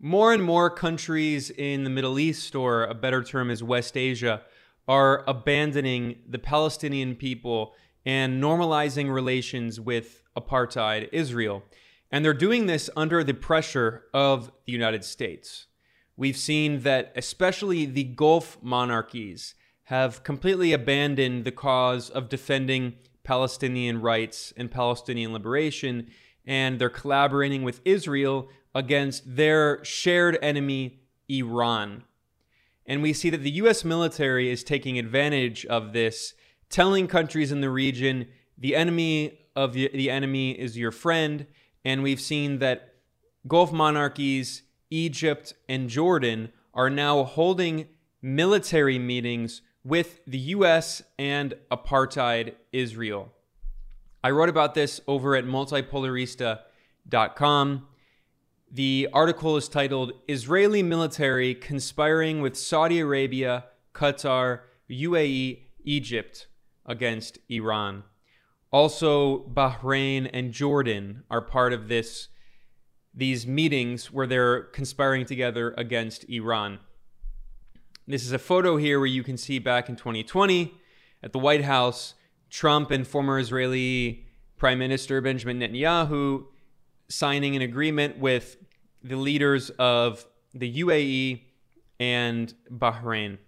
more and more countries in the Middle East, or a better term is West Asia, are abandoning the Palestinian people and normalizing relations with apartheid Israel. And they're doing this under the pressure of the United States. We've seen that especially the Gulf monarchies have completely abandoned the cause of defending Palestinian rights and Palestinian liberation, and they're collaborating with Israel against their shared enemy, Iran. And we see that the US military is taking advantage of this, telling countries in the region the enemy of the, the enemy is your friend. And we've seen that Gulf monarchies, Egypt and Jordan, are now holding military meetings with the US and apartheid Israel. I wrote about this over at multipolarista.com. The article is titled Israeli Military Conspiring with Saudi Arabia, Qatar, UAE, Egypt against Iran. Also, Bahrain and Jordan are part of this these meetings where they're conspiring together against Iran. This is a photo here where you can see back in 2020 at the White House, Trump and former Israeli Prime Minister Benjamin Netanyahu signing an agreement with the leaders of the UAE and Bahrain.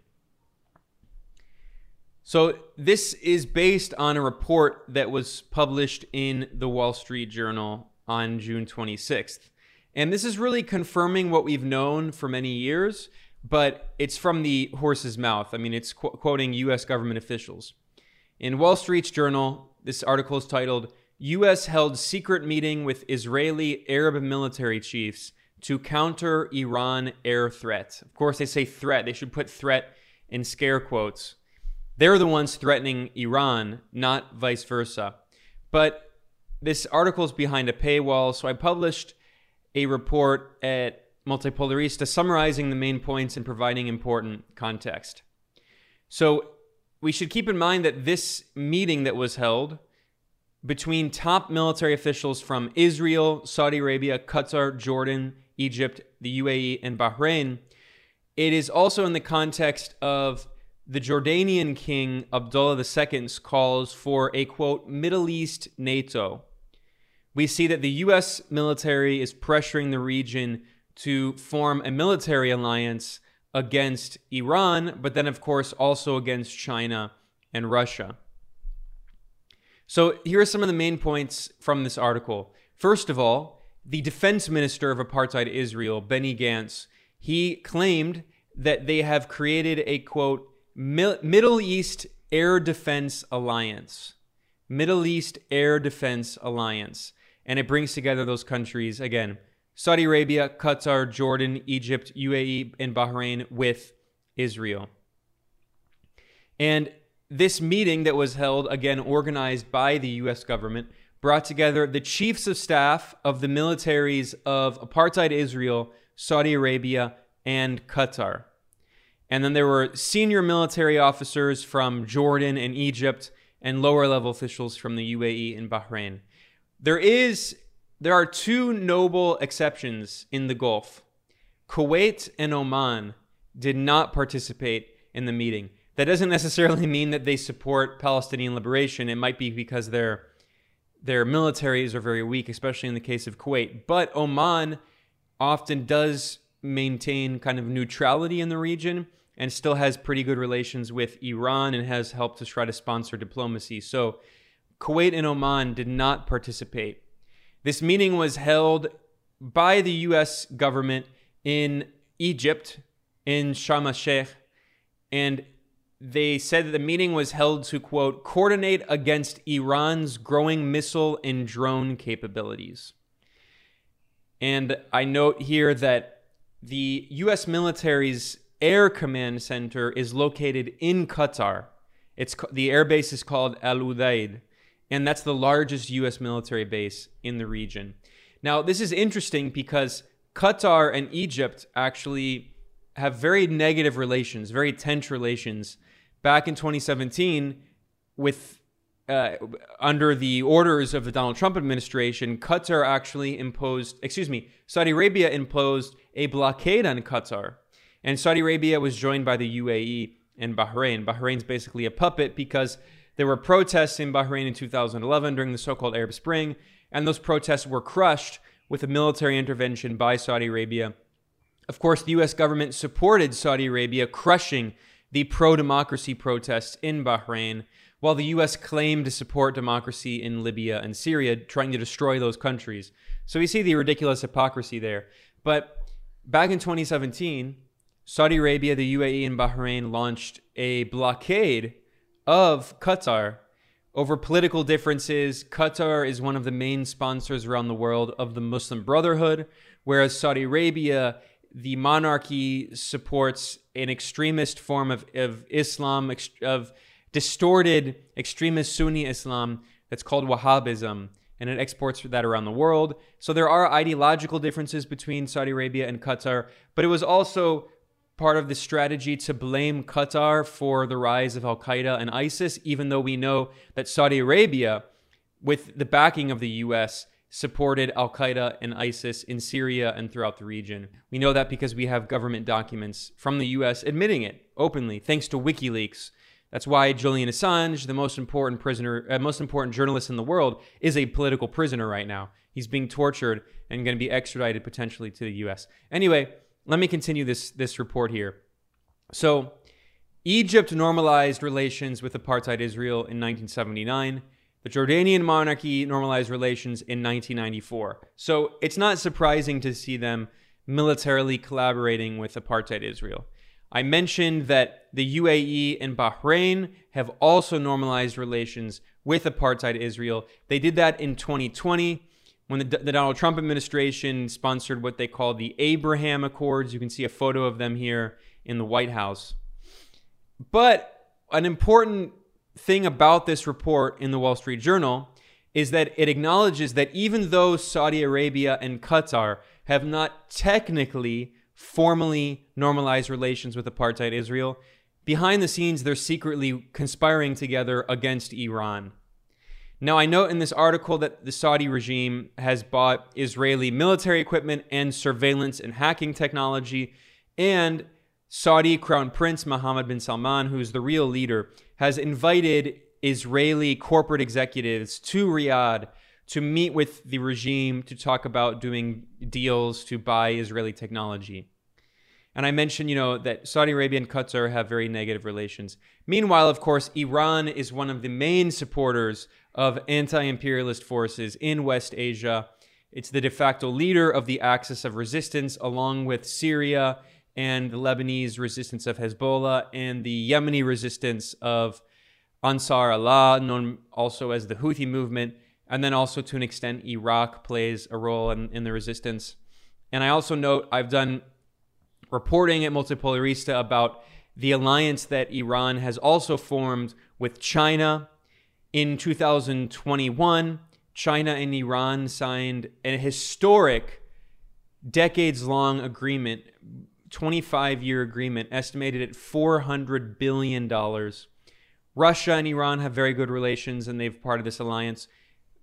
So, this is based on a report that was published in the Wall Street Journal on June 26th. And this is really confirming what we've known for many years, but it's from the horse's mouth. I mean, it's qu- quoting US government officials. In Wall Street's Journal, this article is titled US held secret meeting with Israeli Arab military chiefs to counter Iran air threat. Of course, they say threat. They should put threat in scare quotes. They're the ones threatening Iran, not vice versa. But this article is behind a paywall, so I published a report at Multipolarista summarizing the main points and providing important context. So we should keep in mind that this meeting that was held between top military officials from Israel, Saudi Arabia, Qatar, Jordan, Egypt, the UAE, and Bahrain. It is also in the context of the Jordanian king Abdullah II's calls for a quote, Middle East NATO. We see that the US military is pressuring the region to form a military alliance against Iran, but then, of course, also against China and Russia. So here are some of the main points from this article. First of all, the defense minister of apartheid Israel, Benny Gantz, he claimed that they have created a quote Middle East Air Defense Alliance. Middle East Air Defense Alliance. And it brings together those countries again Saudi Arabia, Qatar, Jordan, Egypt, UAE, and Bahrain with Israel. And this meeting that was held, again, organized by the US government, brought together the chiefs of staff of the militaries of apartheid Israel, Saudi Arabia, and Qatar. And then there were senior military officers from Jordan and Egypt and lower level officials from the UAE and Bahrain. There is there are two noble exceptions in the Gulf. Kuwait and Oman did not participate in the meeting. That doesn't necessarily mean that they support Palestinian liberation. It might be because their their militaries are very weak, especially in the case of Kuwait. But Oman often does maintain kind of neutrality in the region and still has pretty good relations with Iran and has helped to try to sponsor diplomacy. So Kuwait and Oman did not participate. This meeting was held by the US government in Egypt, in Sharm el Sheikh, and they said that the meeting was held to, quote, coordinate against Iran's growing missile and drone capabilities. And I note here that the U.S. military's Air Command Center is located in Qatar. It's the air base is called Al Udeid, and that's the largest U.S. military base in the region. Now, this is interesting because Qatar and Egypt actually have very negative relations, very tense relations back in 2017 with uh, under the orders of the Donald Trump administration, Qatar actually imposed, excuse me, Saudi Arabia imposed a blockade on Qatar. And Saudi Arabia was joined by the UAE and Bahrain. Bahrain's basically a puppet because there were protests in Bahrain in 2011 during the so called Arab Spring, and those protests were crushed with a military intervention by Saudi Arabia. Of course, the US government supported Saudi Arabia crushing the pro democracy protests in Bahrain, while the US claimed to support democracy in Libya and Syria, trying to destroy those countries. So we see the ridiculous hypocrisy there. But back in 2017, Saudi Arabia, the UAE, and Bahrain launched a blockade of Qatar over political differences. Qatar is one of the main sponsors around the world of the Muslim Brotherhood, whereas Saudi Arabia, the monarchy, supports an extremist form of, of Islam, of distorted extremist Sunni Islam that's called Wahhabism, and it exports that around the world. So there are ideological differences between Saudi Arabia and Qatar, but it was also part of the strategy to blame Qatar for the rise of Al Qaeda and ISIS, even though we know that Saudi Arabia, with the backing of the US, supported Al Qaeda and ISIS in Syria and throughout the region. We know that because we have government documents from the US admitting it openly, thanks to WikiLeaks. That's why Julian Assange, the most important prisoner, uh, most important journalist in the world, is a political prisoner right now. He's being tortured and going to be extradited potentially to the U.S. Anyway, let me continue this this report here. So, Egypt normalized relations with apartheid Israel in 1979. The Jordanian monarchy normalized relations in 1994. So, it's not surprising to see them militarily collaborating with apartheid Israel. I mentioned that the UAE and Bahrain have also normalized relations with apartheid Israel. They did that in 2020 when the, the, Donald Trump administration sponsored what they call the Abraham Accords. You can see a photo of them here in the White House. But an important thing about this report in the Wall Street Journal is that it acknowledges that even though Saudi Arabia and Qatar have not technically formally normalized relations with apartheid Israel. Behind the scenes, they're secretly conspiring together against Iran. Now, I note in this article that the Saudi regime has bought Israeli military equipment and surveillance and hacking technology, and Saudi Crown Prince Mohammed bin Salman, who's the real leader, has invited Israeli corporate executives to Riyadh to meet with the regime to talk about doing deals to buy Israeli technology. And I mentioned, you know, that Saudi Arabia and Qatar have very negative relations. Meanwhile, of course, Iran is one of the main supporters of anti imperialist forces in West Asia. It's the de facto leader of the Axis of Resistance, along with Syria and the Lebanese resistance of Hezbollah and the Yemeni resistance of Ansar Allah, known also as the Houthi movement. And then also, to an extent, Iraq plays a role in, in the resistance. And I also note I've done reporting at Multipolarista about the alliance that Iran has also formed with China. In 2021, China and Iran signed a historic, decades long agreement, 25 year agreement, estimated at $400 billion. Russia and Iran have very good relations and they've part of this alliance.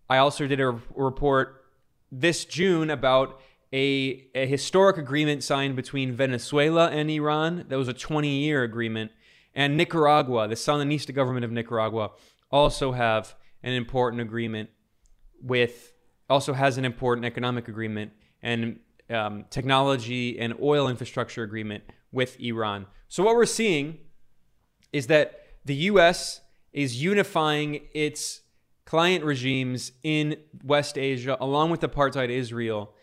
I also did a report this June about a, a historic agreement signed between Venezuela and Iran. That was a 20 year agreement. And Nicaragua, the Sandinista government of Nicaragua, also have an important agreement with, also has an important economic agreement and um, technology and oil infrastructure agreement with Iran. So what we're seeing is that the U.S. is unifying its client regimes in West Asia along with apartheid Israel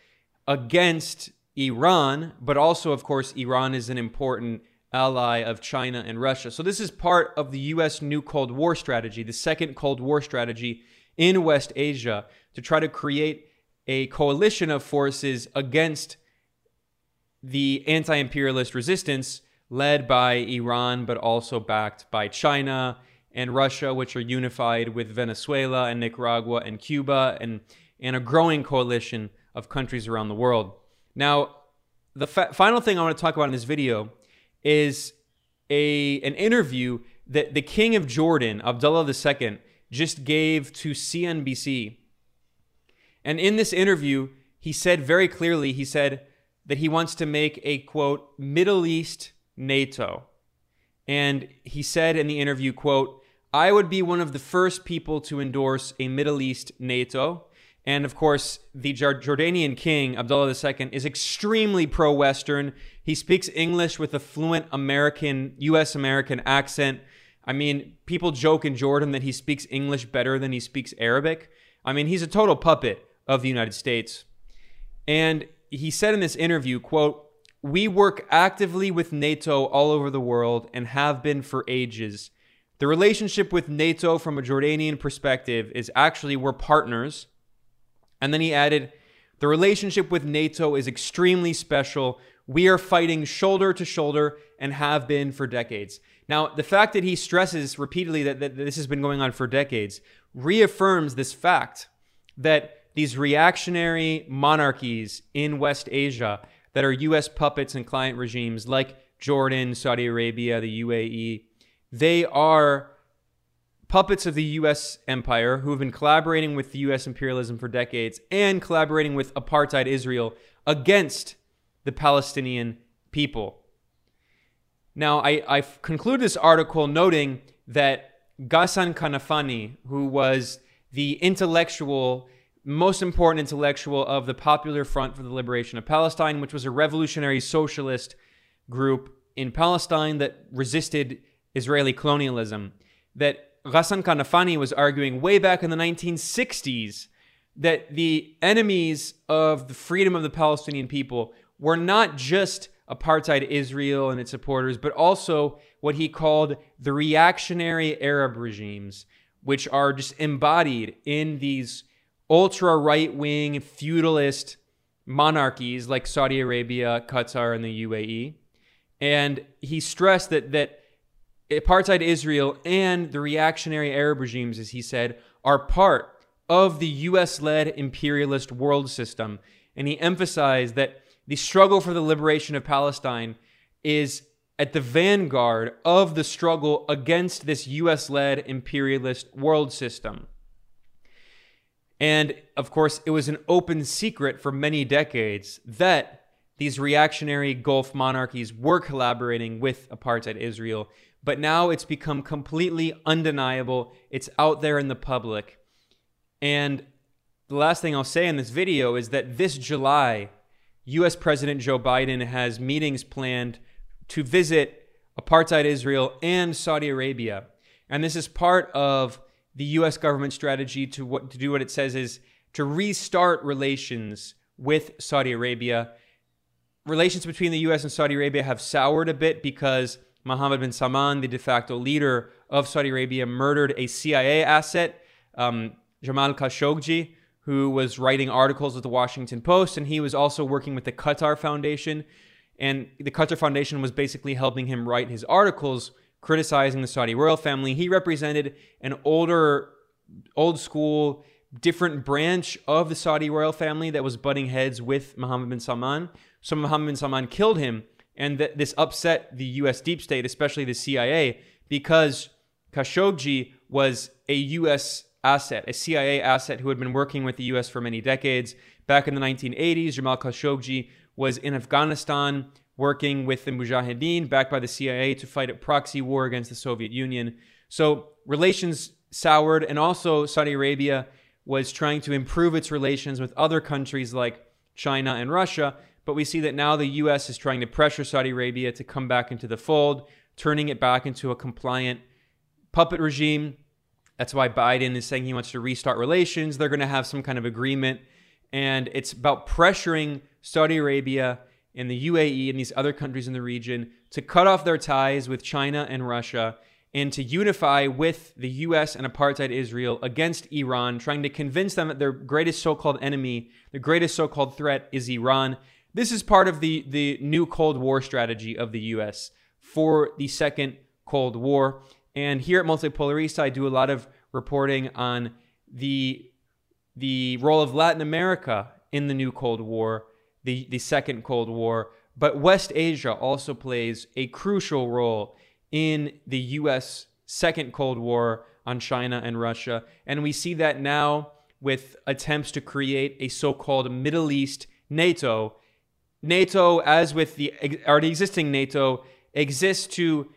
against Iran, but also, of course, Iran is an important ally of China and Russia. So, this is part of the U.S. new Cold War strategy, the second Cold War strategy in West Asia to try to create a coalition of forces against the anti imperialist resistance led by Iran, but also backed by China and Russia, which are unified with Venezuela and Nicaragua and Cuba and, and a growing coalition of countries around the world. Now, the fa- final thing I want to talk about in this video is a an interview that the king of Jordan, Abdullah II, just gave to CNBC. And in this interview, he said very clearly, he said that he wants to make a quote, Middle East NATO. And he said in the interview, quote, I would be one of the first people to endorse a Middle East NATO. And of course, the Jordanian king, Abdullah II, is extremely pro Western. He speaks English with a fluent American, US American accent. I mean, people joke in Jordan that he speaks English better than he speaks Arabic. I mean, he's a total puppet of the United States. And he said in this interview, quote, we work actively with NATO all over the world and have been for ages. The relationship with NATO from a Jordanian perspective is actually we're partners. And then he added, the relationship with NATO is extremely special. We are fighting shoulder to shoulder and have been for decades. Now, the fact that he stresses repeatedly that, that this has been going on for decades reaffirms this fact that these reactionary monarchies in West Asia that are US puppets and client regimes like Jordan, Saudi Arabia, the UAE, they are puppets of the US empire who have been collaborating with the US imperialism for decades and collaborating with apartheid Israel against the Palestinian people. Now, I, I conclude this article noting that Ghassan Kanafani, who was the intellectual, most important intellectual of the Popular Front for the Liberation of Palestine, which was a revolutionary socialist group in Palestine that resisted Israeli colonialism, that Ghassan Kanafani was arguing way back in the 1960s that the enemies of the freedom of the Palestinian people were not just apartheid Israel and its supporters, but also what he called the reactionary Arab regimes, which are just embodied in these ultra right wing feudalist monarchies like Saudi Arabia, Qatar, and the UAE. And he stressed that that apartheid Israel and the reactionary Arab regimes, as he said, are part of the US led imperialist world system. And he emphasized that the struggle for the liberation of Palestine is at the vanguard of the struggle against this US led imperialist world system. And of course, it was an open secret for many decades that these reactionary Gulf monarchies were collaborating with apartheid Israel but now it's become completely undeniable. It's out there in the public. And the last thing I'll say in this video is that this July, US President Joe Biden has meetings planned to visit apartheid Israel and Saudi Arabia. And this is part of the US government strategy to what to do what it says is to restart relations with Saudi Arabia. Relations between the US and Saudi Arabia have soured a bit because Mohammed bin Salman, the de facto leader of Saudi Arabia, murdered a CIA asset, um, Jamal Khashoggi, who was writing articles with the Washington Post, and he was also working with the Qatar Foundation. And the Qatar Foundation was basically helping him write his articles criticizing the Saudi royal family. He represented an older, old school, different branch of the Saudi royal family that was butting heads with Mohammed bin Salman. So Mohammed bin Salman killed him and th- this upset the US deep state, especially the CIA, because Khashoggi was a US asset, a CIA asset who had been working with the US for many decades. Back in the 1980s, Jamal Khashoggi was in Afghanistan working with the Mujahideen, backed by the CIA, to fight a proxy war against the Soviet Union. So relations soured, and also Saudi Arabia was trying to improve its relations with other countries like China and Russia but we see that now the U.S. is trying to pressure Saudi Arabia to come back into the fold, turning it back into a compliant puppet regime. That's why Biden is saying he wants to restart relations. They're going to have some kind of agreement. And it's about pressuring Saudi Arabia and the UAE and these other countries in the region to cut off their ties with China and Russia and to unify with the US and apartheid Israel against Iran, trying to convince them that their greatest so called enemy, the greatest so called threat is Iran, this is part of the, the new Cold War strategy of the US for the second Cold War. And here at Multipolarista, I do a lot of reporting on the, the role of Latin America in the new Cold War, the, the second Cold War. But West Asia also plays a crucial role in the US second Cold War on China and Russia. And we see that now with attempts to create a so called Middle East NATO. NATO, as with the already existing NATO, exists to,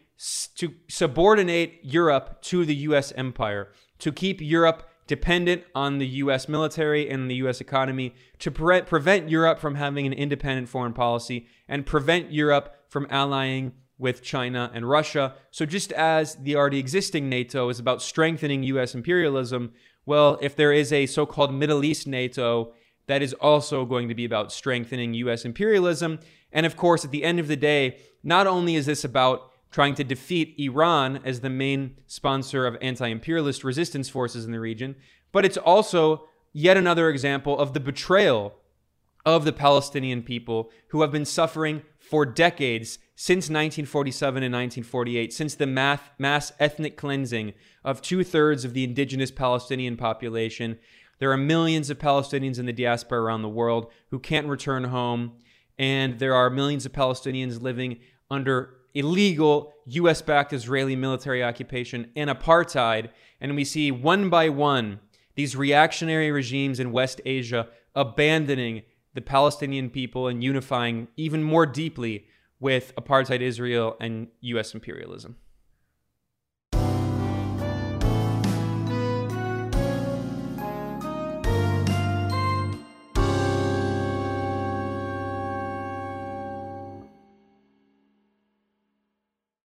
to subordinate Europe to the US empire, to keep Europe dependent on the US military and the US economy, to pre- prevent Europe from having an independent foreign policy, and prevent Europe from allying with China and Russia. So, just as the already existing NATO is about strengthening US imperialism, well, if there is a so called Middle East NATO, that is also going to be about strengthening US imperialism. And of course, at the end of the day, not only is this about trying to defeat Iran as the main sponsor of anti imperialist resistance forces in the region, but it's also yet another example of the betrayal of the Palestinian people who have been suffering for decades since 1947 and 1948, since the math, mass ethnic cleansing of two thirds of the indigenous Palestinian population. There are millions of Palestinians in the diaspora around the world who can't return home, and there are millions of Palestinians living under illegal US backed Israeli military occupation and apartheid. And we see one by one these reactionary regimes in West Asia abandoning the Palestinian people and unifying even more deeply with apartheid Israel and US imperialism.